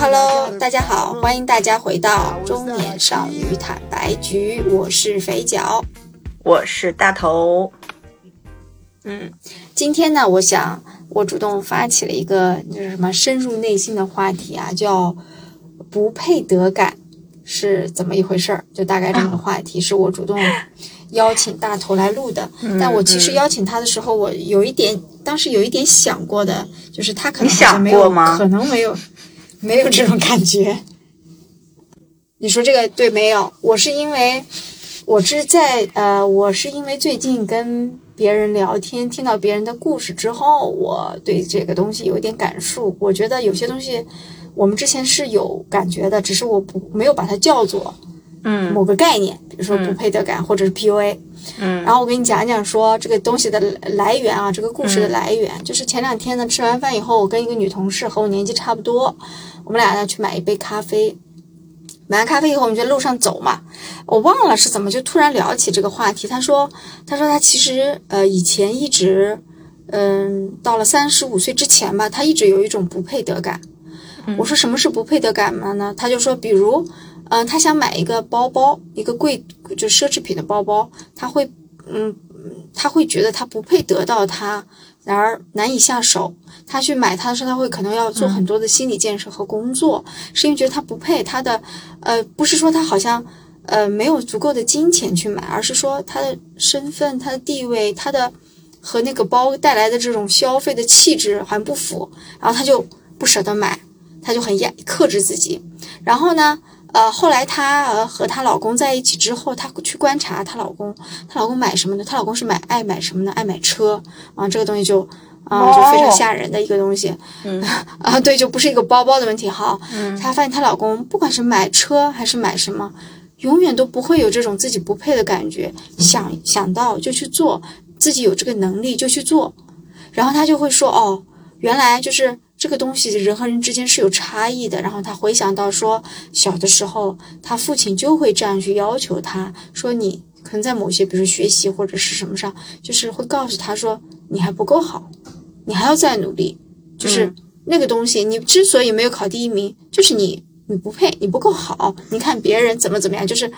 Hello Hello，大家好，欢迎大家回到中年少女坦白局，我是肥脚，我是大头。嗯，今天呢，我想我主动发起了一个就是什么深入内心的话题啊，叫不配得感是怎么一回事儿？就大概这么个话题，是我主动邀请大头来录的。但我其实邀请他的时候，我有一点当时有一点想过的，就是他可能好像没有，可能没有没有这种感觉。你说这个对没有？我是因为我是在呃，我是因为最近跟。别人聊天，听到别人的故事之后，我对这个东西有一点感触。我觉得有些东西我们之前是有感觉的，只是我不没有把它叫做嗯某个概念，比如说不配得感或者是 PUA。嗯，然后我给你讲讲说这个东西的来源啊，这个故事的来源，就是前两天呢吃完饭以后，我跟一个女同事和我年纪差不多，我们俩呢去买一杯咖啡。买完咖啡以后，我们就路上走嘛。我忘了是怎么就突然聊起这个话题。他说：“他说他其实呃以前一直，嗯，到了三十五岁之前吧，他一直有一种不配得感。”我说：“什么是不配得感嘛呢？”他就说：“比如，嗯，他想买一个包包，一个贵就奢侈品的包包，他会，嗯，他会觉得他不配得到它。”然而难以下手，他去买它的时候，他会可能要做很多的心理建设和工作，是因为觉得他不配。他的，呃，不是说他好像，呃，没有足够的金钱去买，而是说他的身份、他的地位、他的和那个包带来的这种消费的气质好像不符，然后他就不舍得买，他就很压克制自己。然后呢？呃，后来她呃和她老公在一起之后，她去观察她老公，她老公买什么呢？她老公是买爱买什么呢？爱买车啊，这个东西就啊就非常吓人的一个东西。嗯 啊，对，就不是一个包包的问题哈。嗯，她发现她老公不管是买车还是买什么，永远都不会有这种自己不配的感觉。想想到就去做，自己有这个能力就去做，然后她就会说哦，原来就是。这个东西人和人之间是有差异的。然后他回想到说，小的时候他父亲就会这样去要求他，说你可能在某些，比如学习或者是什么上，就是会告诉他说你还不够好，你还要再努力。就是那个东西，你之所以没有考第一名，就是你你不配，你不够好。你看别人怎么怎么样，就是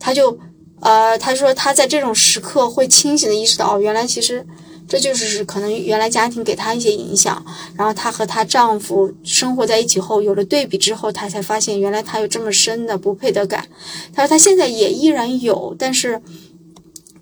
他就呃他说他在这种时刻会清醒的意识到，哦，原来其实。这就是可能原来家庭给她一些影响，然后她和她丈夫生活在一起后，有了对比之后，她才发现原来她有这么深的不配得感。她说她现在也依然有，但是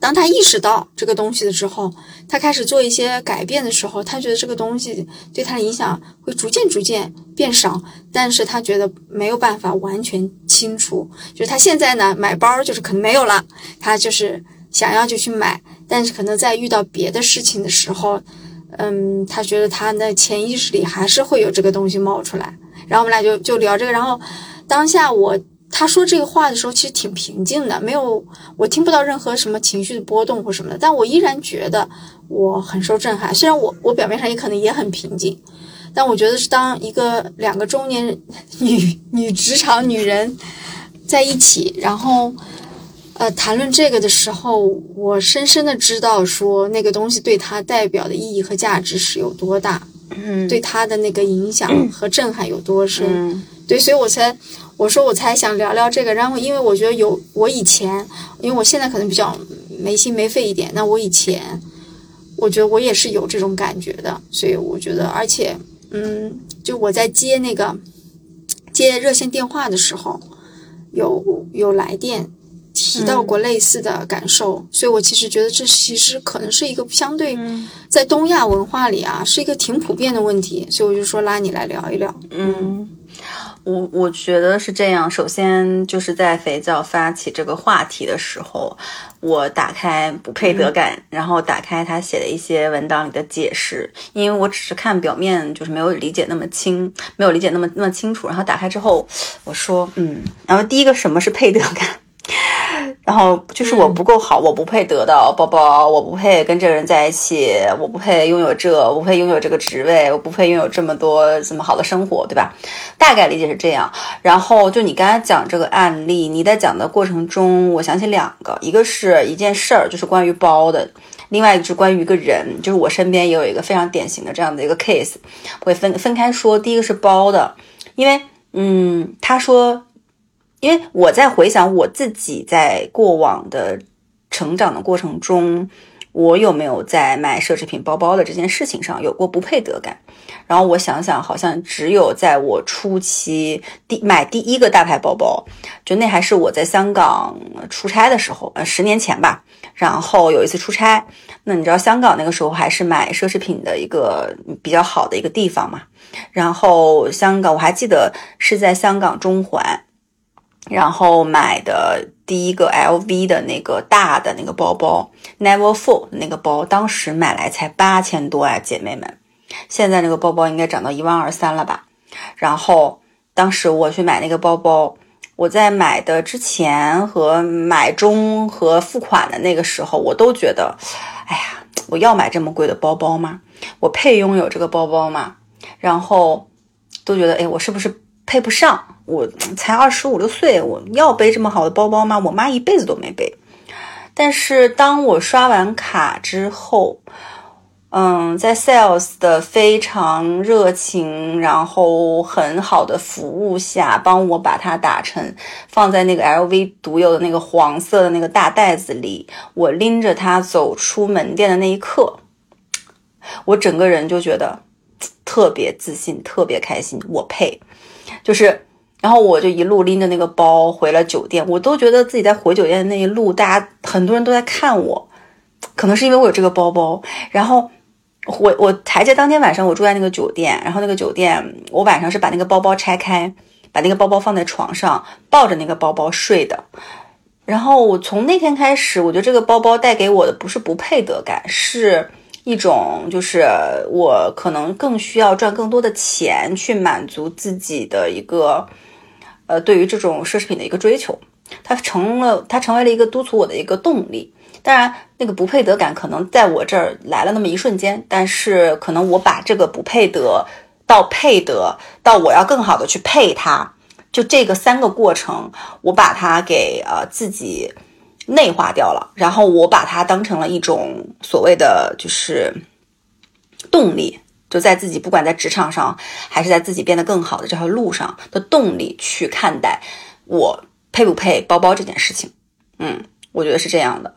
当她意识到这个东西的时候，她开始做一些改变的时候，她觉得这个东西对她的影响会逐渐逐渐变少，但是她觉得没有办法完全清除。就是她现在呢，买包就是可能没有了，她就是想要就去买。但是可能在遇到别的事情的时候，嗯，他觉得他的潜意识里还是会有这个东西冒出来。然后我们俩就就聊这个。然后当下我他说这个话的时候，其实挺平静的，没有我听不到任何什么情绪的波动或什么的。但我依然觉得我很受震撼。虽然我我表面上也可能也很平静，但我觉得是当一个两个中年女 女职场女人在一起，然后。呃，谈论这个的时候，我深深的知道说那个东西对他代表的意义和价值是有多大，嗯，对他的那个影响和震撼有多深，对，所以我才我说我才想聊聊这个。然后，因为我觉得有我以前，因为我现在可能比较没心没肺一点，那我以前我觉得我也是有这种感觉的，所以我觉得，而且，嗯，就我在接那个接热线电话的时候，有有来电。提到过类似的感受，所以我其实觉得这其实可能是一个相对在东亚文化里啊，是一个挺普遍的问题，所以我就说拉你来聊一聊。嗯，我我觉得是这样。首先就是在肥皂发起这个话题的时候，我打开不配得感，然后打开他写的一些文档里的解释，因为我只是看表面，就是没有理解那么清，没有理解那么那么清楚。然后打开之后，我说嗯，然后第一个什么是配得感？然后就是我不够好，我不配得到包包，我不配跟这个人在一起，我不配拥有这，我不配拥有这个职位，我不配拥有这么多这么好的生活，对吧？大概理解是这样。然后就你刚才讲这个案例，你在讲的过程中，我想起两个，一个是一件事儿，就是关于包的；，另外一个是关于一个人，就是我身边也有一个非常典型的这样的一个 case，会分分开说。第一个是包的，因为。嗯，他说，因为我在回想我自己在过往的成长的过程中，我有没有在买奢侈品包包的这件事情上有过不配得感？然后我想想，好像只有在我初期第买第一个大牌包包，就那还是我在香港出差的时候，呃，十年前吧。然后有一次出差，那你知道香港那个时候还是买奢侈品的一个比较好的一个地方嘛？然后香港我还记得是在香港中环，然后买的第一个 LV 的那个大的那个包包，Never Full 那个包，当时买来才八千多啊，姐妹们。现在那个包包应该涨到一万二三了吧？然后当时我去买那个包包，我在买的之前和买中和付款的那个时候，我都觉得，哎呀，我要买这么贵的包包吗？我配拥有这个包包吗？然后都觉得，哎，我是不是配不上？我才二十五六岁，我要背这么好的包包吗？我妈一辈子都没背。但是当我刷完卡之后，嗯，在 sales 的非常热情，然后很好的服务下，帮我把它打成放在那个 LV 独有的那个黄色的那个大袋子里。我拎着它走出门店的那一刻，我整个人就觉得特别自信，特别开心。我配，就是，然后我就一路拎着那个包回了酒店。我都觉得自己在回酒店的那一路，大家很多人都在看我，可能是因为我有这个包包，然后。我我台阶当天晚上我住在那个酒店，然后那个酒店我晚上是把那个包包拆开，把那个包包放在床上，抱着那个包包睡的。然后我从那天开始，我觉得这个包包带给我的不是不配得感，是一种就是我可能更需要赚更多的钱去满足自己的一个呃对于这种奢侈品的一个追求，它成了它成为了一个督促我的一个动力。当然，那个不配得感可能在我这儿来了那么一瞬间，但是可能我把这个不配得到配得到我要更好的去配它，就这个三个过程，我把它给呃自己内化掉了，然后我把它当成了一种所谓的就是动力，就在自己不管在职场上还是在自己变得更好的这条路上的动力去看待我配不配包包这件事情，嗯。我觉得是这样的，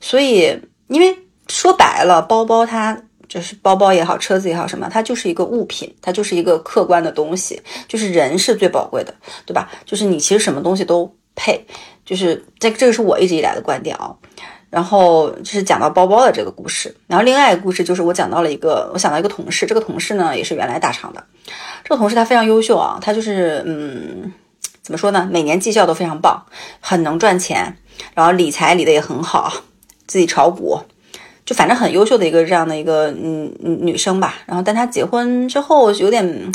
所以因为说白了，包包它就是包包也好，车子也好，什么，它就是一个物品，它就是一个客观的东西，就是人是最宝贵的，对吧？就是你其实什么东西都配，就是这这个是我一直以来的观点啊。然后就是讲到包包的这个故事，然后另外一个故事就是我讲到了一个，我想到一个同事，这个同事呢也是原来大厂的，这个同事他非常优秀啊，他就是嗯，怎么说呢？每年绩效都非常棒，很能赚钱。然后理财理的也很好，自己炒股，就反正很优秀的一个这样的一个嗯女生吧。然后，但她结婚之后有点，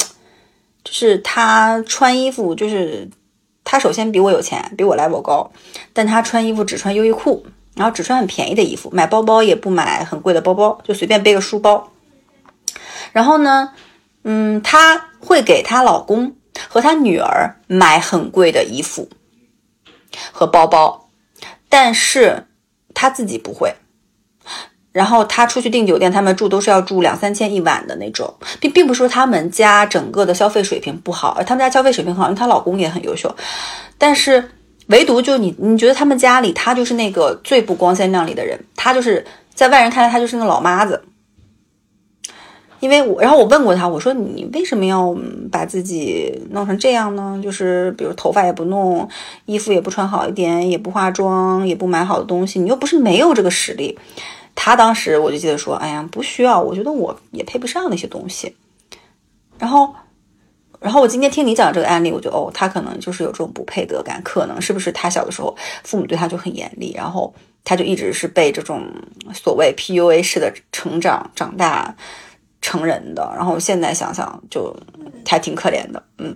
就是她穿衣服，就是她首先比我有钱，比我 level 高，但她穿衣服只穿优衣库，然后只穿很便宜的衣服，买包包也不买很贵的包包，就随便背个书包。然后呢，嗯，她会给她老公和她女儿买很贵的衣服和包包。但是他自己不会，然后他出去订酒店，他们住都是要住两三千一晚的那种，并并不是说他们家整个的消费水平不好，他们家消费水平好，因为她老公也很优秀，但是唯独就你，你觉得他们家里他就是那个最不光鲜亮丽的人，他就是在外人看来他就是那个老妈子。因为我，然后我问过他，我说你为什么要把自己弄成这样呢？就是比如头发也不弄，衣服也不穿好一点，也不化妆，也不买好的东西，你又不是没有这个实力。他当时我就记得说，哎呀，不需要，我觉得我也配不上那些东西。然后，然后我今天听你讲这个案例，我就哦，他可能就是有这种不配得感，可能是不是他小的时候父母对他就很严厉，然后他就一直是被这种所谓 PUA 式的成长长大。成人的，然后现在想想就还挺可怜的，嗯。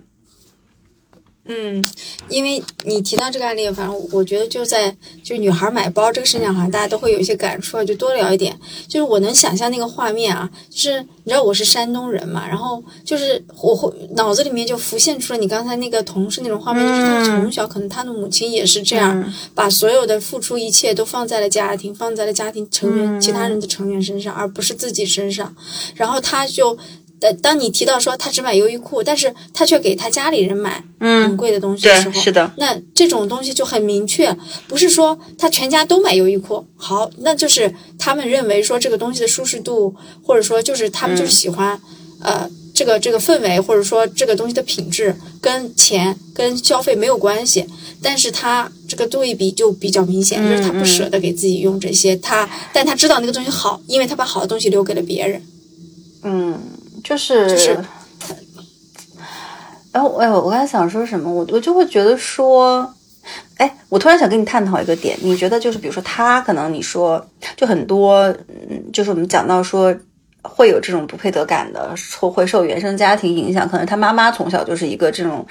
嗯，因为你提到这个案例，反正我觉得就在就女孩买包这个事情上，大家都会有一些感触，就多聊一点。就是我能想象那个画面啊，就是你知道我是山东人嘛，然后就是我会脑子里面就浮现出了你刚才那个同事那种画面，就是他从小可能他的母亲也是这样，把所有的付出一切都放在了家庭，放在了家庭成员其他人的成员身上，而不是自己身上，然后他就。当当你提到说他只买优衣库，但是他却给他家里人买很贵的东西的时候，是的，那这种东西就很明确，不是说他全家都买优衣库，好，那就是他们认为说这个东西的舒适度，或者说就是他们就喜欢，呃。这个这个氛围，或者说这个东西的品质，跟钱跟消费没有关系，但是他这个对比就比较明显，就是他不舍得给自己用这些，他但他知道那个东西好，因为他把好的东西留给了别人。嗯，就是就是，哎哎，我刚才想说什么，我我就会觉得说，哎，我突然想跟你探讨一个点，你觉得就是比如说他可能你说就很多，嗯，就是我们讲到说。会有这种不配得感的，会会受原生家庭影响，可能他妈妈从小就是一个这种，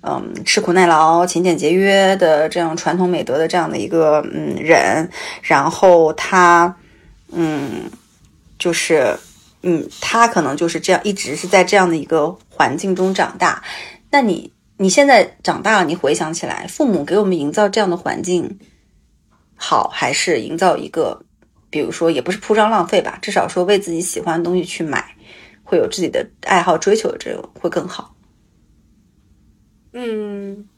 嗯，吃苦耐劳、勤俭节约的这样传统美德的这样的一个嗯人，然后他，嗯，就是，嗯，他可能就是这样一直是在这样的一个环境中长大。那你你现在长大了，你回想起来，父母给我们营造这样的环境，好还是营造一个？比如说，也不是铺张浪费吧，至少说为自己喜欢的东西去买，会有自己的爱好追求这种会更好。嗯，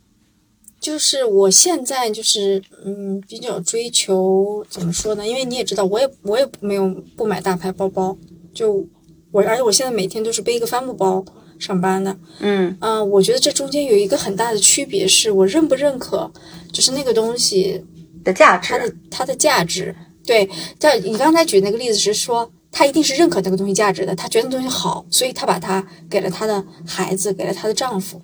就是我现在就是嗯比较追求怎么说呢？因为你也知道，我也我也没有不买大牌包包，就我而且我现在每天都是背一个帆布包上班的。嗯嗯，我觉得这中间有一个很大的区别，是我认不认可，就是那个东西的价值，它的它的价值。对，在你刚才举那个例子是说，他一定是认可那个东西价值的，他觉得那东西好，所以他把它给了他的孩子，给了他的丈夫，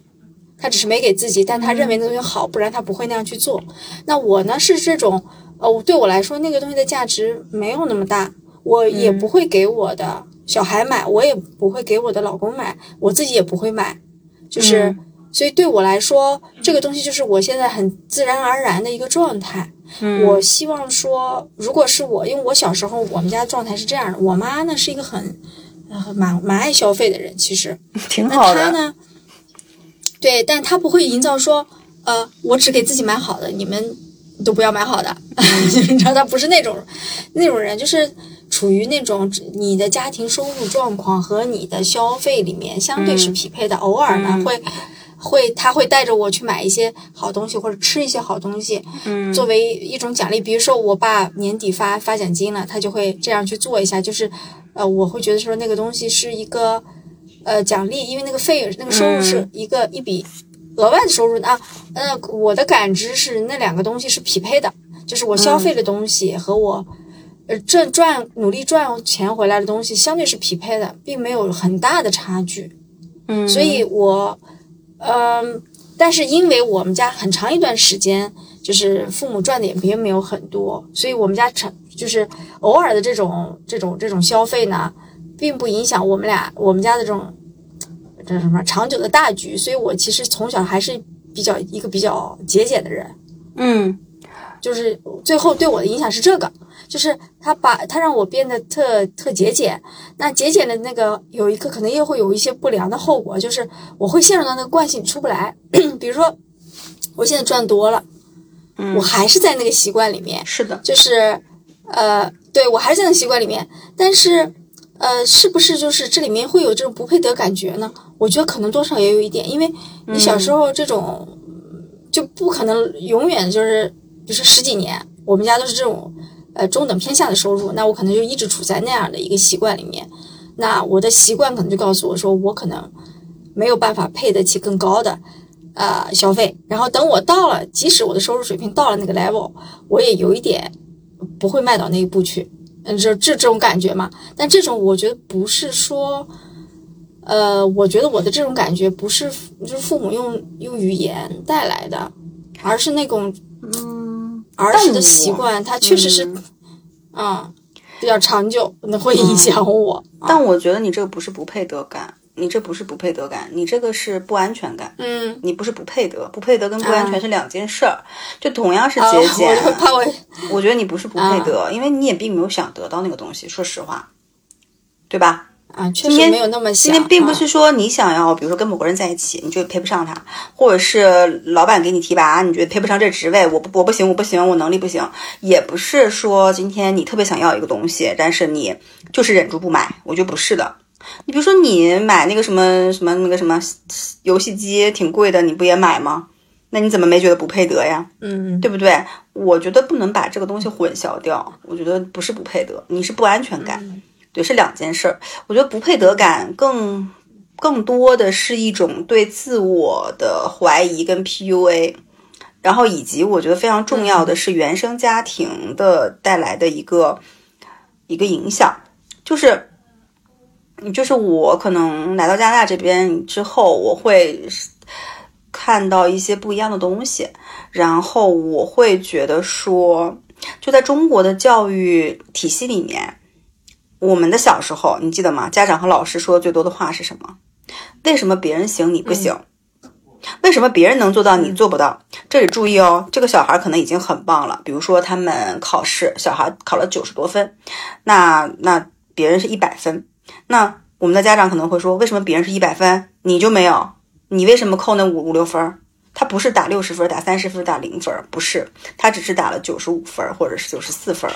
他只是没给自己，但他认为那东西好，不然他不会那样去做。那我呢是这种，呃，对我来说那个东西的价值没有那么大，我也不会给我的小孩买，我也不会给我的老公买，我自己也不会买，就是，所以对我来说，这个东西就是我现在很自然而然的一个状态。我希望说，如果是我，因为我小时候我们家状态是这样的，我妈呢是一个很，呃，蛮蛮爱消费的人，其实挺好的。她呢，对，但她不会营造说，呃，我只给自己买好的，你们都不要买好的。你知道，她不是那种那种人，就是处于那种你的家庭收入状况和你的消费里面相对是匹配的，偶尔呢会。会，他会带着我去买一些好东西，或者吃一些好东西，嗯，作为一种奖励。比如说，我爸年底发发奖金了，他就会这样去做一下。就是，呃，我会觉得说那个东西是一个，呃，奖励，因为那个费那个收入是一个一笔额外的收入啊。呃，我的感知是那两个东西是匹配的，就是我消费的东西和我，呃，赚赚努力赚钱回来的东西相对是匹配的，并没有很大的差距。嗯，所以我。嗯，但是因为我们家很长一段时间就是父母赚的也并没有很多，所以我们家长就是偶尔的这种这种这种消费呢，并不影响我们俩我们家的这种这什么长久的大局。所以我其实从小还是比较一个比较节俭的人。嗯，就是最后对我的影响是这个。就是他把他让我变得特特节俭，那节俭的那个有一个可能又会有一些不良的后果，就是我会陷入到那个惯性出不来。比如说，我现在赚多了，嗯，我还是在那个习惯里面，是的，就是呃，对我还是在那个习惯里面，但是呃，是不是就是这里面会有这种不配得感觉呢？我觉得可能多少也有一点，因为你小时候这种就不可能永远就是，比如说十几年，我们家都是这种。呃，中等偏下的收入，那我可能就一直处在那样的一个习惯里面。那我的习惯可能就告诉我说，我可能没有办法配得起更高的呃消费。然后等我到了，即使我的收入水平到了那个 level，我也有一点不会迈到那一步去。嗯，这这这种感觉嘛。但这种我觉得不是说，呃，我觉得我的这种感觉不是就是父母用用语言带来的，而是那种。儿时的习惯，它确实是，嗯，比较长久，那会影响我。但我觉得你这个不是不配得感，你这不是不配得感，你这个是不安全感。嗯，你不是不配得，不配得跟不安全是两件事儿。就同样是节俭，我怕我，我觉得你不是不配得，因为你也并没有想得到那个东西。说实话，对吧？啊，确实没有那么想。今天并不是说你想要，比如说跟某个人在一起，你就配不上他，或者是老板给你提拔，你觉得配不上这职位，我不我不行，我不行，我能力不行。也不是说今天你特别想要一个东西，但是你就是忍住不买，我觉得不是的。你比如说你买那个什么什么那个什么游戏机挺贵的，你不也买吗？那你怎么没觉得不配得呀？嗯，对不对？我觉得不能把这个东西混淆掉。我觉得不是不配得，你是不安全感，对，是两件事儿。我觉得不配得感更更多的是一种对自我的怀疑跟 PUA，然后以及我觉得非常重要的是原生家庭的带来的一个一个影响，就是。就是我可能来到加拿大这边之后，我会看到一些不一样的东西，然后我会觉得说，就在中国的教育体系里面，我们的小时候，你记得吗？家长和老师说的最多的话是什么？为什么别人行你不行？为什么别人能做到你做不到？这里注意哦，这个小孩可能已经很棒了。比如说他们考试，小孩考了九十多分，那那别人是一百分。那我们的家长可能会说，为什么别人是一百分，你就没有？你为什么扣那五五六分？他不是打六十分，打三十分，打零分，不是，他只是打了九十五分或者是九十四分。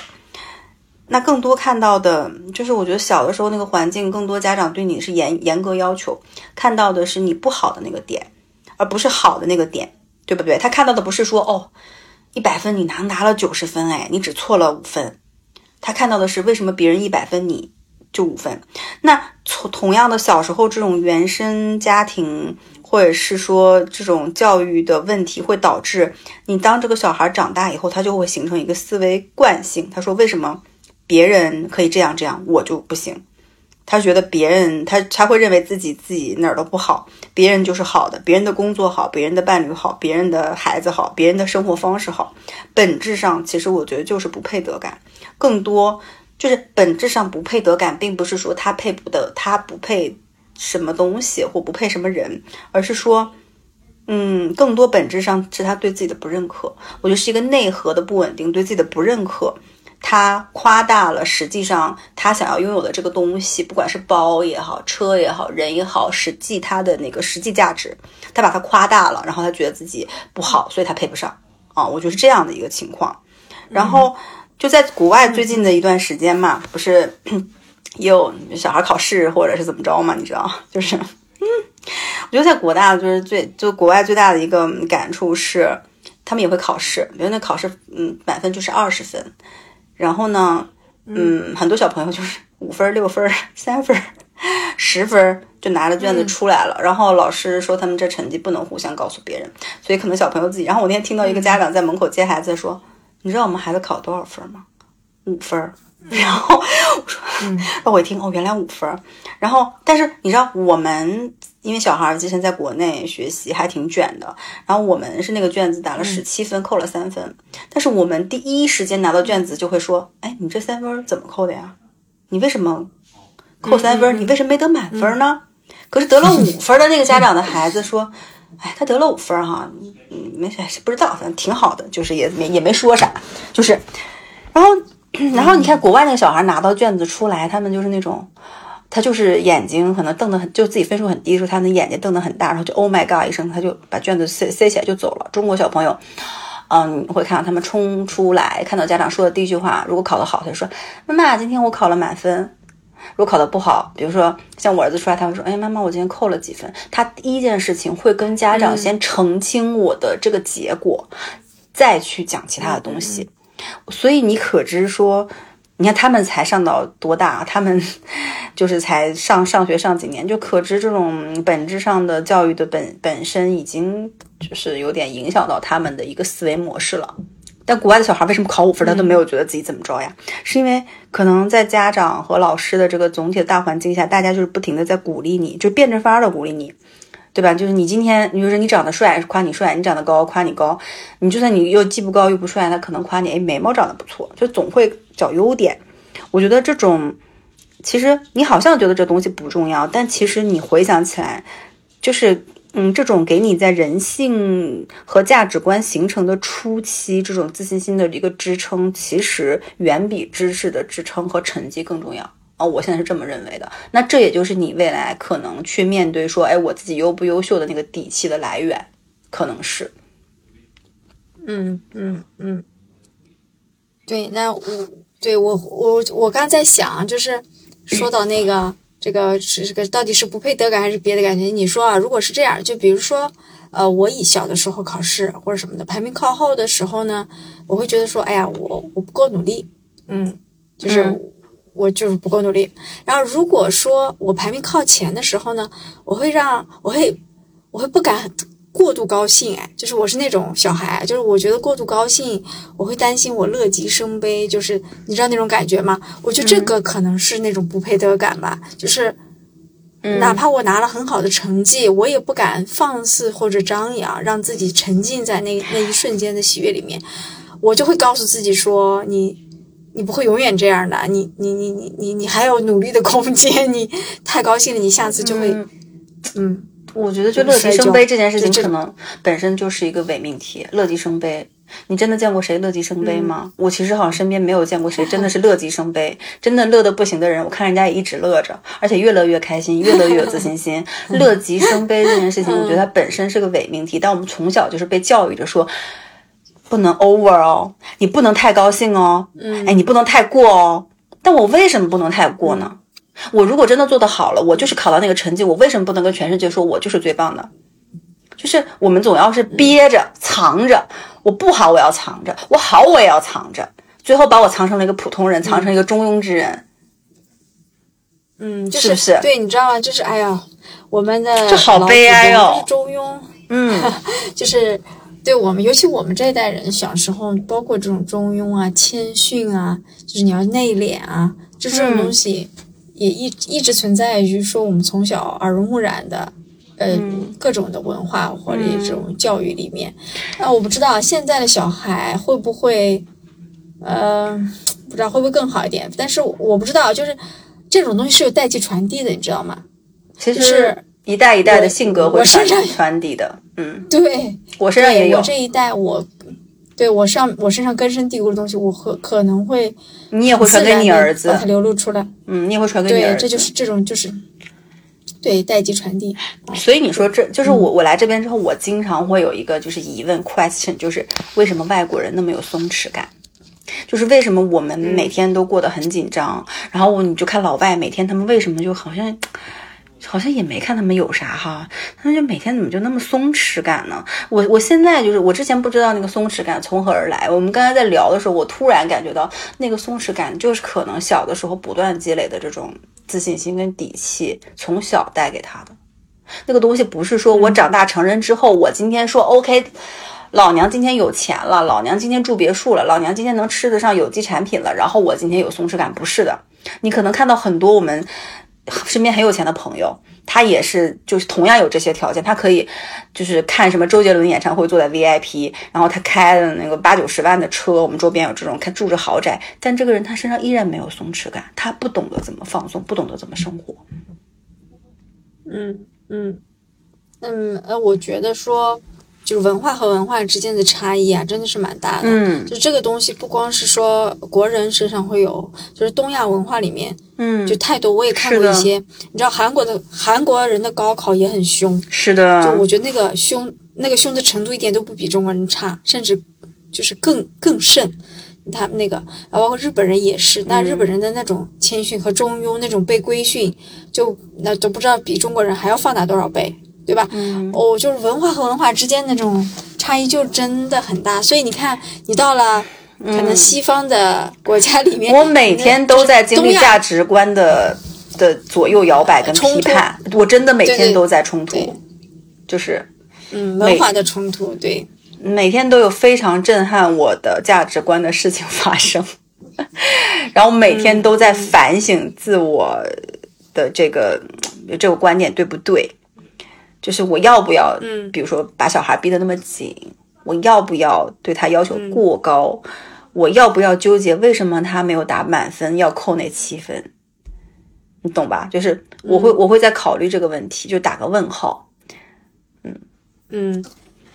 那更多看到的就是，我觉得小的时候那个环境，更多家长对你是严严格要求，看到的是你不好的那个点，而不是好的那个点，对不对？他看到的不是说，哦，一百分你拿拿了九十分，哎，你只错了五分。他看到的是为什么别人一百分你。就五分，那从同样的小时候这种原生家庭，或者是说这种教育的问题，会导致你当这个小孩长大以后，他就会形成一个思维惯性。他说：“为什么别人可以这样这样，我就不行？”他觉得别人他他会认为自己自己哪儿都不好，别人就是好的，别人的工作好，别人的伴侣好，别人的孩子好，别人的生活方式好。本质上，其实我觉得就是不配得感，更多。就是本质上不配得感，并不是说他配不得，他不配什么东西或不配什么人，而是说，嗯，更多本质上是他对自己的不认可。我觉得是一个内核的不稳定，对自己的不认可，他夸大了实际上他想要拥有的这个东西，不管是包也好，车也好，人也好，实际他的那个实际价值，他把它夸大了，然后他觉得自己不好，所以他配不上啊。我觉得是这样的一个情况，然后。就在国外最近的一段时间嘛，不是 也有小孩考试或者是怎么着嘛？你知道，就是，嗯，我觉得在国大就是最就国外最大的一个感触是，他们也会考试，比如那考试，嗯，满分就是二十分，然后呢，嗯，很多小朋友就是 五分、六分、三分、十分就拿着卷子出来了，然后老师说他们这成绩不能互相告诉别人，所以可能小朋友自己。然后我那天听到一个家长在门口接孩子说。你知道我们孩子考多少分吗？五分。然后我说，那我一听，哦，原来五分。然后，但是你知道，我们因为小孩之前在国内学习还挺卷的，然后我们是那个卷子打了十七分，扣了三分。但是我们第一时间拿到卷子就会说，哎，你这三分怎么扣的呀？你为什么扣三分？你为什么没得满分呢？可是得了五分的那个家长的孩子说。哎，他得了五分哈，嗯，没事，不知道，反正挺好的，就是也没也没说啥，就是，然后，然后你看国外那个小孩拿到卷子出来，他们就是那种，他就是眼睛可能瞪得很，就自己分数很低，时候他那眼睛瞪得很大，然后就 Oh my God 一声，他就把卷子塞塞起来就走了。中国小朋友，嗯，会看到他们冲出来，看到家长说的第一句话，如果考得好，他就说妈妈，今天我考了满分。如果考得不好，比如说像我儿子出来，他会说：“哎，妈妈，我今天扣了几分？”他第一件事情会跟家长先澄清我的这个结果，再去讲其他的东西。所以你可知说，你看他们才上到多大？他们就是才上上学上几年，就可知这种本质上的教育的本本身已经就是有点影响到他们的一个思维模式了。但国外的小孩为什么考五分，他都没有觉得自己怎么着呀？是因为可能在家长和老师的这个总体的大环境下，大家就是不停的在鼓励你，就变着法儿的鼓励你，对吧？就是你今天，你说你长得帅，夸你帅；你长得高，夸你高；你就算你又既不高又不帅，他可能夸你，哎，眉毛长得不错，就总会找优点。我觉得这种，其实你好像觉得这东西不重要，但其实你回想起来，就是。嗯，这种给你在人性和价值观形成的初期，这种自信心的一个支撑，其实远比知识的支撑和成绩更重要啊！我现在是这么认为的。那这也就是你未来可能去面对说，哎，我自己优不优秀的那个底气的来源，可能是。嗯嗯嗯，对，那我对我我我刚在想，就是说到那个。这个是这个到底是不配得感还是别的感觉？你说啊，如果是这样，就比如说，呃，我以小的时候考试或者什么的排名靠后的时候呢，我会觉得说，哎呀，我我不够努力，嗯，就是我就是不够努力。然后如果说我排名靠前的时候呢，我会让我会我会不敢。过度高兴，哎，就是我是那种小孩，就是我觉得过度高兴，我会担心我乐极生悲，就是你知道那种感觉吗？我觉得这个可能是那种不配得感吧，就是哪怕我拿了很好的成绩，我也不敢放肆或者张扬，让自己沉浸在那那一瞬间的喜悦里面，我就会告诉自己说，你你不会永远这样的，你你你你你你还有努力的空间，你太高兴了，你下次就会，嗯。我觉得就乐极生悲这件事情，可能本身就是一个伪命题。乐极生悲，你真的见过谁乐极生悲吗？我其实好像身边没有见过谁真的是 乐极生悲，真的乐得不行的人。我看人家也一直乐着，而且越乐越开心，越乐越有自信心。乐极生悲这件事情，我觉得它本身是个伪命题。但我们从小就是被教育着说，不能 over 哦，你不能太高兴哦，哎，你不能太过哦。但我为什么不能太过呢？我如果真的做得好了，我就是考到那个成绩，我为什么不能跟全世界说我就是最棒的？就是我们总要是憋着藏着，我不好我要藏着，我好我也要藏着，最后把我藏成了一个普通人，藏成一个中庸之人。嗯，是不是？对，你知道吗？就是哎呀，我们的这好悲哀哦，中庸。嗯，就是对我们，尤其我们这一代人，小时候包括这种中庸啊、谦逊啊，就是你要内敛啊，就这种东西。也一一直存在于说我们从小耳濡目染的，呃，各种的文化或者这种教育里面。那我不知道现在的小孩会不会，呃，不知道会不会更好一点。但是我不知道，就是这种东西是有代际传递的，你知道吗？其实是一代一代的性格会传传递的。嗯，对我身上也有。我这一代我。对我上我身上根深蒂固的东西，我可可能会，你也会传给你儿子，把它流露出来。嗯，你也会传给你儿子。对，这就是这种就是，对代际传递。所以你说这就是我我来这边之后，我经常会有一个就是疑问 question，就是为什么外国人那么有松弛感？就是为什么我们每天都过得很紧张？然后你就看老外每天他们为什么就好像。好像也没看他们有啥哈，他们就每天怎么就那么松弛感呢？我我现在就是我之前不知道那个松弛感从何而来。我们刚才在聊的时候，我突然感觉到那个松弛感就是可能小的时候不断积累的这种自信心跟底气，从小带给他的那个东西，不是说我长大成人之后，我今天说 OK，老娘今天有钱了，老娘今天住别墅了，老娘今天能吃得上有机产品了，然后我今天有松弛感，不是的。你可能看到很多我们。身边很有钱的朋友，他也是，就是同样有这些条件，他可以，就是看什么周杰伦演唱会坐在 VIP，然后他开的那个八九十万的车，我们周边有这种，他住着豪宅，但这个人他身上依然没有松弛感，他不懂得怎么放松，不懂得怎么生活。嗯嗯嗯呃，我觉得说。就是文化和文化之间的差异啊，真的是蛮大的。嗯，就这个东西不光是说国人身上会有，就是东亚文化里面，嗯，就太多。我也看过一些，你知道韩国的韩国人的高考也很凶。是的。就我觉得那个凶，那个凶的程度一点都不比中国人差，甚至就是更更甚。他们那个，包括日本人也是，那日本人的那种谦逊和中庸，那种被规训，就那都不知道比中国人还要放大多少倍。对吧？嗯，哦，就是文化和文化之间那种差异就真的很大，所以你看，你到了可能西方的国家里面，我每天都在经历价值观的的左右摇摆跟批判，我真的每天都在冲突，就是嗯，文化的冲突，对，每天都有非常震撼我的价值观的事情发生，然后每天都在反省自我的这个这个观点对不对。就是我要不要，嗯，比如说把小孩逼得那么紧，我要不要对他要求过高？我要不要纠结为什么他没有打满分要扣那七分？你懂吧？就是我会我会在考虑这个问题，就打个问号。嗯嗯，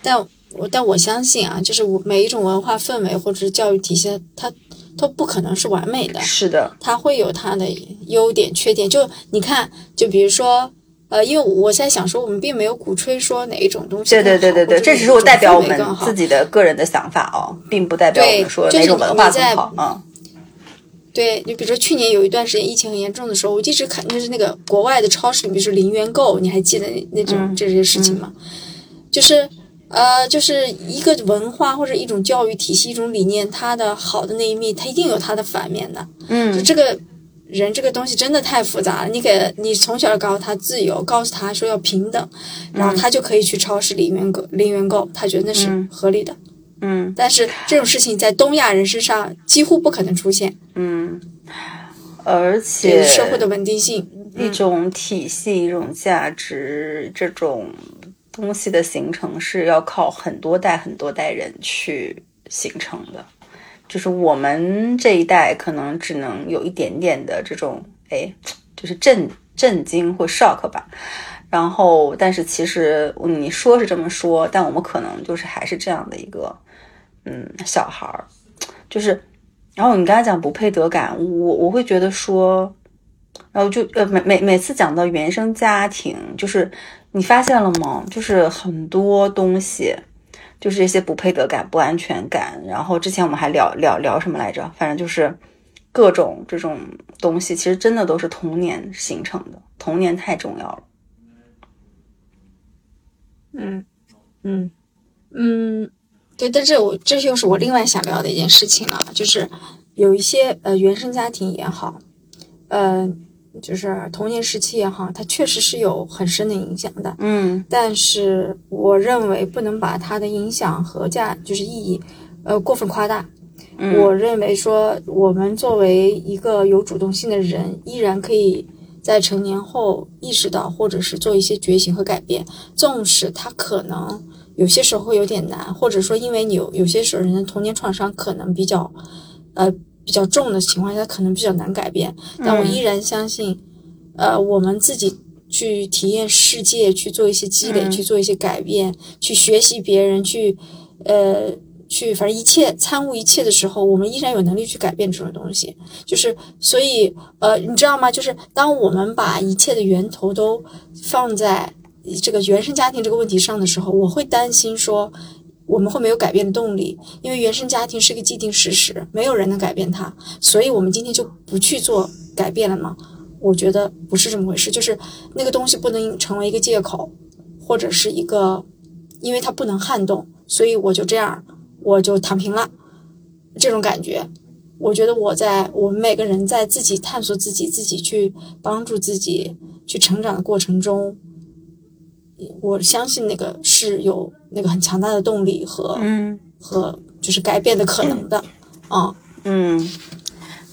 但我但我相信啊，就是我每一种文化氛围或者是教育体系，它都不可能是完美的。是的，它会有它的优点缺点。就你看，就比如说。呃，因为我在想说，我们并没有鼓吹说哪一种东西对对对对对，这只是我代表我们自己的个人的想法哦，并不代表我们说哪种文化更好。嗯对，你比如说去年有一段时间疫情很严重的时候，我一直看就是那个国外的超市里，比如说零元购，你还记得那那种这些事情吗？就是呃，就是一个文化或者一种教育体系、一种理念，它的好的那一面，它一定有它的反面的。嗯，这个人这个东西真的太复杂了。你给你从小告诉他自由，告诉他说要平等，然后他就可以去超市零元购，零元购，他觉得那是合理的。嗯但是这种事情在东亚人身上几乎不可能出现，嗯，而对且社会的稳定性。一种体系、一种价值，这种东西的形成是要靠很多代、很多代人去形成的。就是我们这一代可能只能有一点点的这种，哎，就是震震惊或 shock 吧。然后，但是其实你说是这么说，但我们可能就是还是这样的一个，嗯，小孩儿，就是。然后你刚才讲不配得感，我我会觉得说，然后就呃每每每次讲到原生家庭，就是你发现了吗？就是很多东西，就是这些不配得感、不安全感。然后之前我们还聊聊聊什么来着？反正就是各种这种东西，其实真的都是童年形成的。童年太重要了。嗯嗯嗯，对，但是我这又是我另外想聊的一件事情了，就是有一些呃原生家庭也好，呃，就是童年时期也好，它确实是有很深的影响的。嗯但是我认为不能把它的影响和价就是意义，呃，过分夸大。嗯我认为说，我们作为一个有主动性的人，依然可以在成年后意识到，或者是做一些觉醒和改变。纵使它可能有些时候会有点难，或者说因为你有有些时候人的童年创伤可能比较，呃，比较重的情况下，可能比较难改变。但我依然相信，呃，我们自己去体验世界，去做一些积累，嗯去做一些改变，去学习别人，去呃去反正一切参悟一切的时候，我们依然有能力去改变这种东西。就是所以呃，你知道吗？就是当我们把一切的源头都放在这个原生家庭这个问题上的时候，我会担心说。我们会没有改变的动力，因为原生家庭是个既定事实，没有人能改变它，所以我们今天就不去做改变了吗？我觉得不是这么回事，就是那个东西不能成为一个借口，或者是一个，因为它不能撼动，所以我就这样，我就躺平了，这种感觉。我觉得我在我们每个人在自己探索自己、自己去帮助自己去成长的过程中，我相信那个是有那个很强大的动力和、嗯和就是改变的可能的，啊、嗯，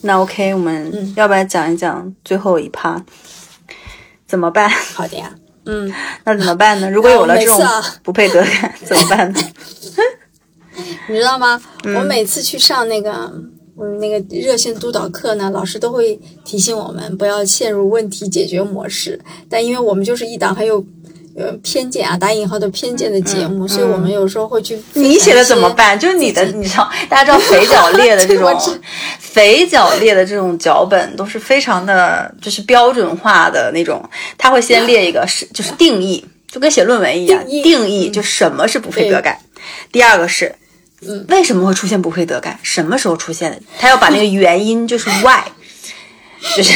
那 OK，我们嗯要不要讲一讲最后一趴？怎么办？好的呀，嗯。那怎么办呢？如果有了这种 不配得感，怎么办呢？你知道吗？嗯我每次去上那个嗯那个热线督导课呢，老师都会提醒我们不要陷入问题解决模式。但因为我们就是一档很有呃偏见啊，打引号的偏见的节目，所以我们有时候会去。嗯你写的怎么？办？就是你的，你知道，大家知道肥脚 列的这种肥脚列的这种脚本都是非常的，就是标准化的那种。他会先列一个是，就是定义，就跟写论文一样，定义定义就什么是不配得感。第二个是，嗯为什么会出现不配得感？什么时候出现的？他要把那个原因，就是 why，就是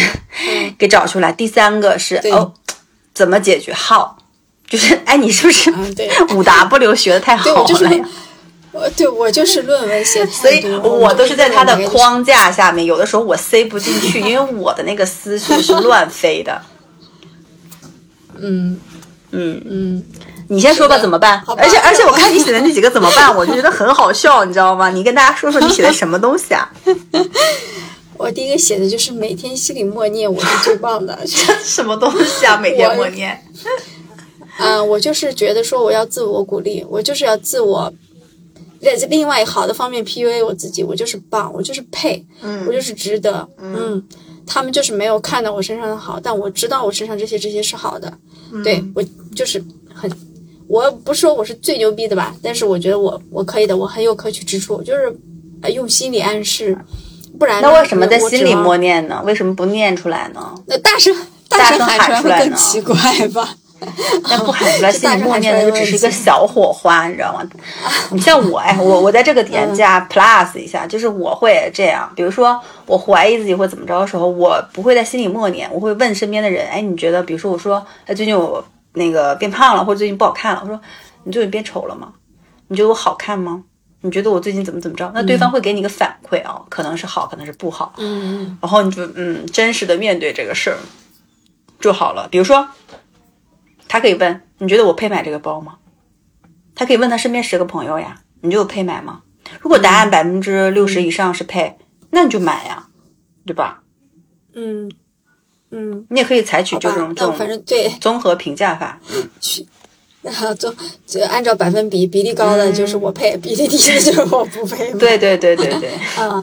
给找出来。第三个是哦，怎么解决？how，就是哎，你是不是嗯对 五 W 学的太好了呀？我对我就是论文写所以，我都是在他的框架下面，有的时候我塞不进去，因为我的那个思绪是乱飞的。嗯嗯，嗯，你先说吧，怎么办而且而且我 看你写的那几个怎么办，我就觉得很好笑，你知道吗？你跟大家说说你写的什么东西啊？我第一个写的就是每天心里默念我是最棒的。什么东西啊？每天默念。嗯，我就是觉得说我要自我鼓励，我就是要自我，在另外好的方面 PUA 我自己，我就是棒，我就是配，嗯我就是值得，嗯，他们就是没有看到我身上的好，但我知道我身上这些这些是好的，嗯对我就是很，我不是说我是最牛逼的吧，但是我觉得我我可以的，我很有可取之处，就是呃用心理暗示，不然那为什么在心里？默念呢？为什么不念出来呢？那大声大声声喊出来更奇怪吧？但不喊出来，心里默念的就只是一个小火花，你知道吗？你像我，哎，我我在这个点加 plus 一下，就是我会这样。比如说，我怀疑自己或怎么着的时候，我不会在心里默念，我会问身边的人，哎，你觉得？比如说，我说，哎，最近我那个变胖了，或者最近不好看了，我说，你最近变丑了吗？你觉得我好看吗？你觉得我最近怎么怎么着？那对方会给你个反馈啊，可能是好，可能是不好。嗯，然后你就嗯，真实的面对这个事儿就好了。比如说，他可以问你觉得我配买这个包吗？他可以问他身边十个朋友呀，你觉得我配买吗？如果答案百分之六十以上是配，那你就买呀，对吧？嗯嗯，你也可以采取这种这种反正对综合评价法。去。然后就就按照百分比，比例高的就是我配，比例低的就是我不配。对对对对对。啊，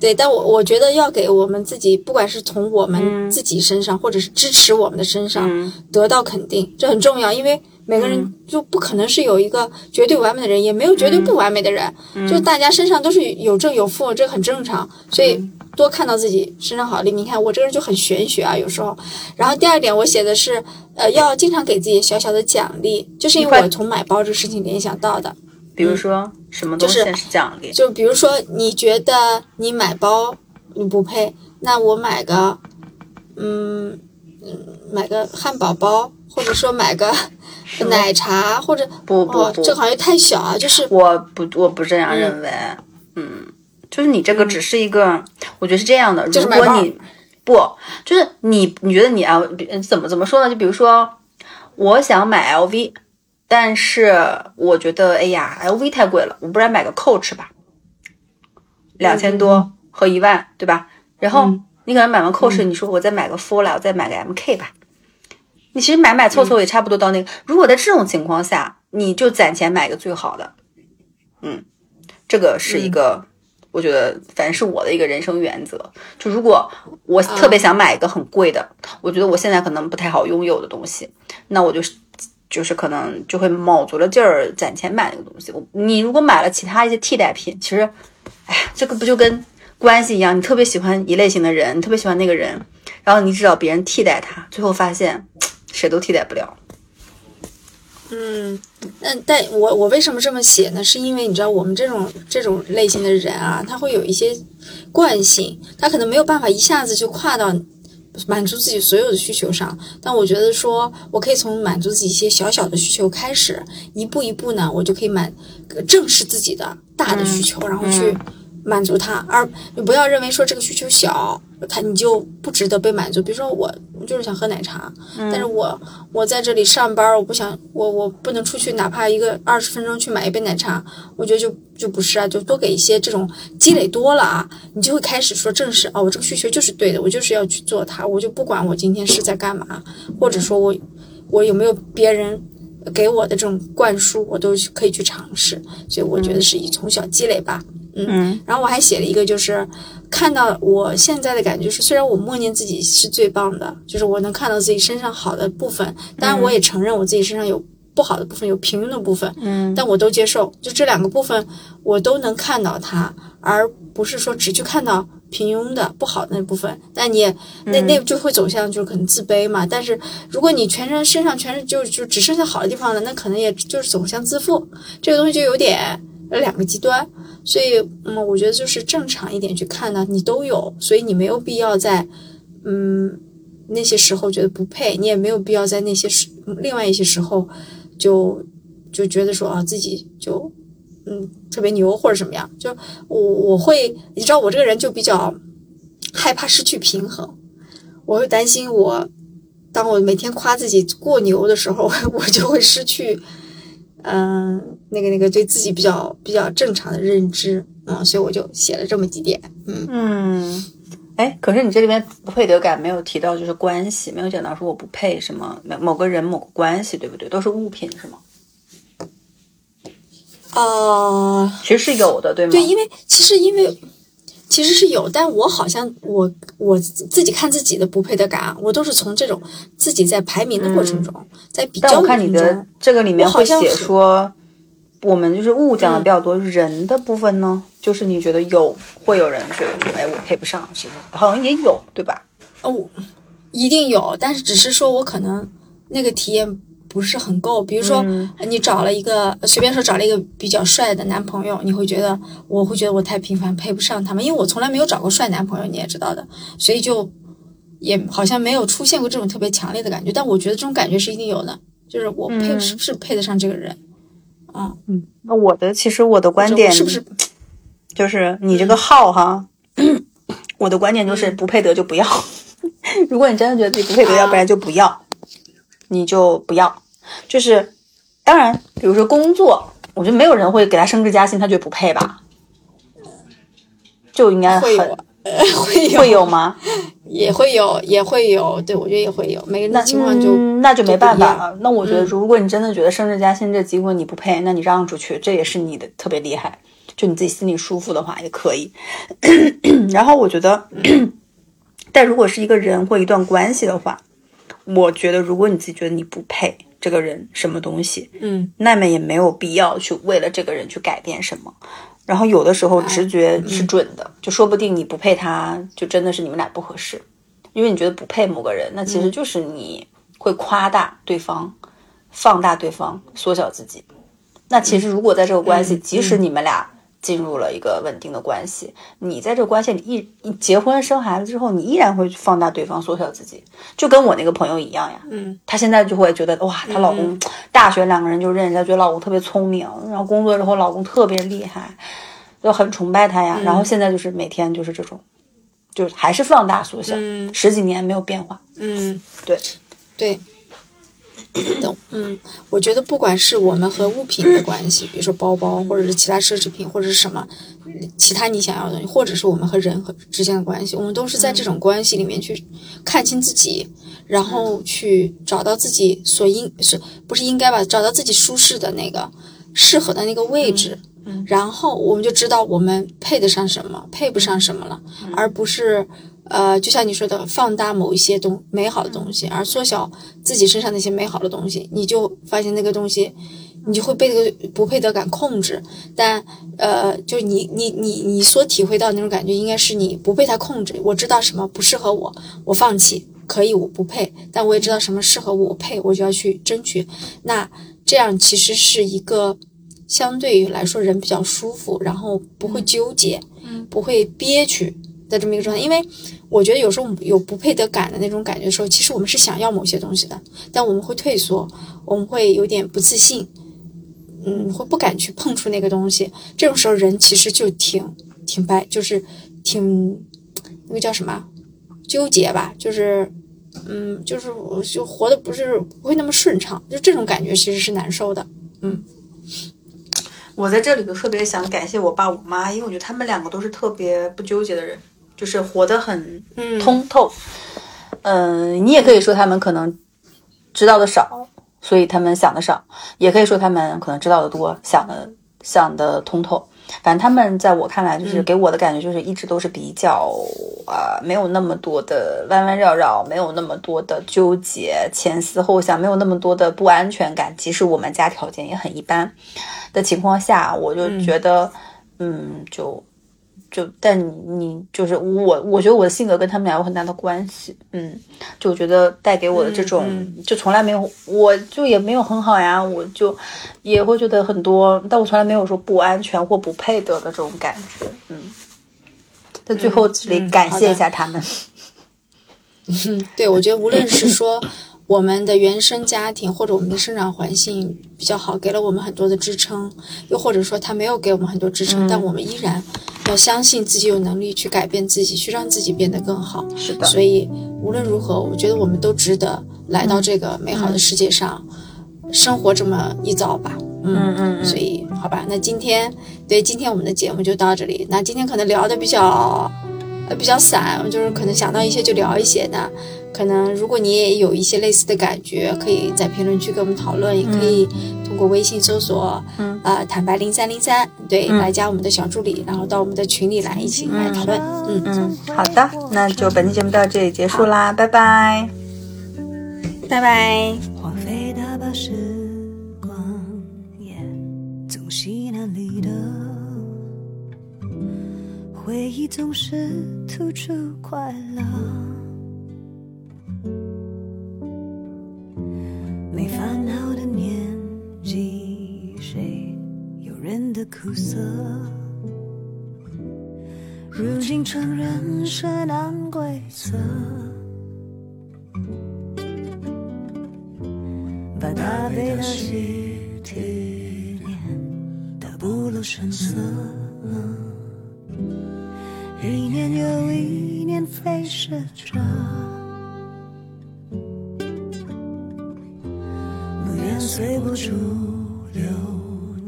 对，但我我觉得要给我们自己，不管是从我们自己身上，或者是支持我们的身上得到肯定，这很重要，因为每个人就不可能是有一个绝对完美的人，也没有绝对不完美的人，就大家身上都是有正有负，这很正常，所以。多看到自己身上好的，你看我这个人就很玄学啊，有时候。然后第二点，我写的是，呃，要经常给自己小小的奖励，就是因为我从买包这个事情联想到的。比如说什么东西是奖励？就比如说，你觉得你买包你不配，那我买个，嗯嗯，买个汉堡包，或者说买个奶茶，或者不不不，这好像太小啊，就是我不我不这样认为，嗯。就是你这个只是一个，我觉得是这样的。如果你不，就是你，你觉得你啊，怎么怎么说呢？就比如说，我想买 LV，但是我觉得，哎呀，LV 太贵了，我不然买个 Coach 吧，两千多和一万，对吧？然后你可能买完 Coach，你说我再买个 f u l a 我再买个 MK 吧，你其实买买凑凑也差不多到那个。如果在这种情况下，你就攒钱买个最好的，嗯，这个是一个。我觉得，反正是我的一个人生原则。就如果我特别想买一个很贵的，我觉得我现在可能不太好拥有的东西，那我就是，就是可能就会卯足了劲儿攒钱买那个东西。我你如果买了其他一些替代品，其实，哎，这个不就跟关系一样？你特别喜欢一类型的人，你特别喜欢那个人，然后你只找别人替代他，最后发现谁都替代不了。嗯，那但我我为什么这么写呢？是因为你知道我们这种这种类型的人啊，他会有一些惯性，他可能没有办法一下子就跨到满足自己所有的需求上。但我觉得说我可以从满足自己一些小小的需求开始，一步一步呢，我就可以满正视自己的大的需求，然后去满足他，而你不要认为说这个需求小。他你就不值得被满足。比如说我，我就是想喝奶茶，但是我我在这里上班，我不想我我不能出去，哪怕一个二十分钟去买一杯奶茶，我觉得就就不是啊，就多给一些这种积累多了啊，你就会开始说正视哦，我这个需求就是对的，我就是要去做它，我就不管我今天是在干嘛，或者说我我有没有别人给我的这种灌输，我都可以去尝试。所以我觉得是以从小积累吧。嗯，然后我还写了一个，就是看到我现在的感觉是，虽然我默念自己是最棒的，就是我能看到自己身上好的部分，当然我也承认我自己身上有不好的部分，有平庸的部分，嗯，但我都接受，就这两个部分我都能看到它，而不是说只去看到平庸的不好的那部分，但你也那那就会走向就是可能自卑嘛。但是如果你全身身上全是就就只剩下好的地方了，那可能也就是走向自负，这个东西就有点两个极端。所以，嗯，我觉得就是正常一点去看呢，你都有，所以你没有必要在，嗯，那些时候觉得不配，你也没有必要在那些时，另外一些时候，就就觉得说啊自己就，嗯，特别牛或者什么样，就我我会，你知道我这个人就比较害怕失去平衡，我会担心我，当我每天夸自己过牛的时候，我就会失去。嗯，那个那个对自己比较比较正常的认知，嗯，所以我就写了这么几点，嗯嗯，哎，可是你这里面不配得感没有提到就是关系，没有讲到说我不配什么某某个人某个关系，对不对？都是物品是吗？啊，其实是有的，对吗？对，因为其实因为。其实是有，但我好像我我自己看自己的不配得感，我都是从这种自己在排名的过程中，在比较看你的，这个里面会写说，我们就是物讲的比较多，人的部分呢，就是你觉得有会有人觉得说，哎，我配不上，其实好像也有，对吧？哦，一定有，但是只是说我可能那个体验不是很够。比如说，嗯你找了一个随便说找了一个比较帅的男朋友，你会觉得我会觉得我太平凡，配不上他们，因为我从来没有找过帅男朋友，你也知道的，所以就也好像没有出现过这种特别强烈的感觉。但我觉得这种感觉是一定有的，就是我配、嗯是不是配得上这个人？嗯，那我的其实我的观点是不是？就是你这个号哈，我的观点就是不配得就不要。如果你真的觉得自己不配得，啊要不然就不要，你就不要。就是当然，比如说工作，我觉得没有人会给他升职加薪，他觉得不配吧？就应该会有 会有会有吗？也会有，也会有，对我觉得也会有，每个人的情况就、嗯那就没办法了。那我觉得，如果你真的觉得升职加薪这机会你不配，那你让出去，这也是你的特别厉害。就你自己心里舒服的话也可以。然后我觉得，但如果是一个人或一段关系的话，我觉得如果你自己觉得你不配这个人什么东西，嗯。那么也没有必要去为了这个人去改变什么。然后有的时候直觉是准的，就说不定你不配他，就真的是你们俩不合适，因为你觉得不配某个人，那其实就是你会夸大对方，放大对方，缩小自己。那其实如果在这个关系，即使你们俩进入了一个稳定的关系，你在这个关系里一一结婚生孩子之后，你依然会放大对方，缩小自己，就跟我那个朋友一样呀。嗯，她现在就会觉得哇，她老公、大学两个人就认识，她觉得老公特别聪明，然后工作之后老公特别厉害，就很崇拜他呀。然后现在就是每天就是这种，就是还是放大缩小，嗯。十几年没有变化。嗯，对，对，懂。嗯，我觉得不管是我们和物品的关系，比如说包包，或者是其他奢侈品，或者是什么其他你想要的东西，或者是我们和人和之间的关系，我们都是在这种关系里面去看清自己，然后去找到自己所应是不是应该吧？找到自己舒适的那个适合的那个位置。然后我们就知道我们配得上什么，配不上什么了，而不是呃，就像你说的，放大某一些东美好的东西，而缩小自己身上那些美好的东西，你就发现那个东西，你就会被这个不配得感控制。但呃，就你你你你所体会到那种感觉，应该是你不被它控制。我知道什么不适合我，我放弃。可以，我不配，但我也知道什么适合我，我配，我就要去争取。那这样其实是一个相对于来说人比较舒服，然后不会纠结，嗯不会憋屈的这么一个状态。因为我觉得有时候我们有不配得感的那种感觉的时候，其实我们是想要某些东西的，但我们会退缩，我们会有点不自信，嗯，会不敢去碰触那个东西。这种时候人其实就挺挺白，就是挺那个叫什么纠结吧，就是嗯，就是我就活的不是不会那么顺畅，就这种感觉其实是难受的。嗯我在这里就特别想感谢我爸我妈，因为我觉得他们两个都是特别不纠结的人，就是活得很嗯通透。嗯、你也可以说他们可能知道的少，所以他们想的少；也可以说他们可能知道的多，想的想的通透。反正他们在我看来，就是给我的感觉就是一直都是比较啊、没有那么多的弯弯绕绕，没有那么多的纠结、前思后想，没有那么多的不安全感。即使我们家条件也很一般的情况下，我就觉得，嗯就就但你你就是我，我觉得我的性格跟他们俩有很大的关系，嗯，就我觉得带给我的这种，就从来没有，我就也没有很好呀，我就也会觉得很多，但我从来没有说不安全或不配得的这种感觉，嗯。在最后这里嗯感谢一下他们，嗯对，我觉得无论是说我们的原生家庭或者我们的生长环境比较好，给了我们很多的支撑，又或者说他没有给我们很多支撑，但我们依然要相信自己有能力去改变自己，去让自己变得更好。是的，所以无论如何，我觉得我们都值得来到这个美好的世界上，生活这么一遭吧。嗯嗯嗯所以好吧，那今天对今天我们的节目就到这里。那今天可能聊的比较呃比较散，就是可能想到一些就聊一些的。可能如果你也有一些类似的感觉，可以在评论区跟我们讨论，也可以通过微信搜索“嗯呃坦白零三零三”，对，来加我们的小助理，然后到我们的群里来一起来讨论。嗯，嗯，好的，那就本期节目到这里结束啦，拜拜。拜拜。荒废的把时光，也总西南里的回忆总是突出快乐。没烦恼的年纪，谁有人的苦涩？如今承认是难规则，把大悲的喜体验的不露声色，一年又一年飞逝着。随波逐流，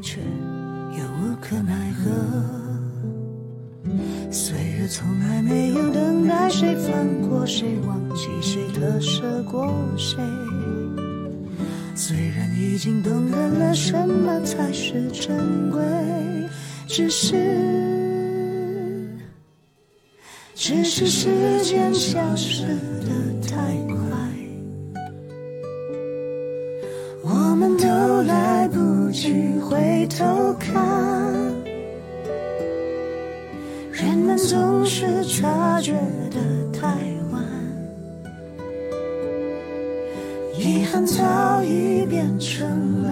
却又无可奈何。岁月从来没有等待谁放过谁，忘记谁特舍过谁。虽然已经懂得了什么才是珍贵，只是。只是时间消失的不看。人们总是察觉的太晚，遗憾早已变成了。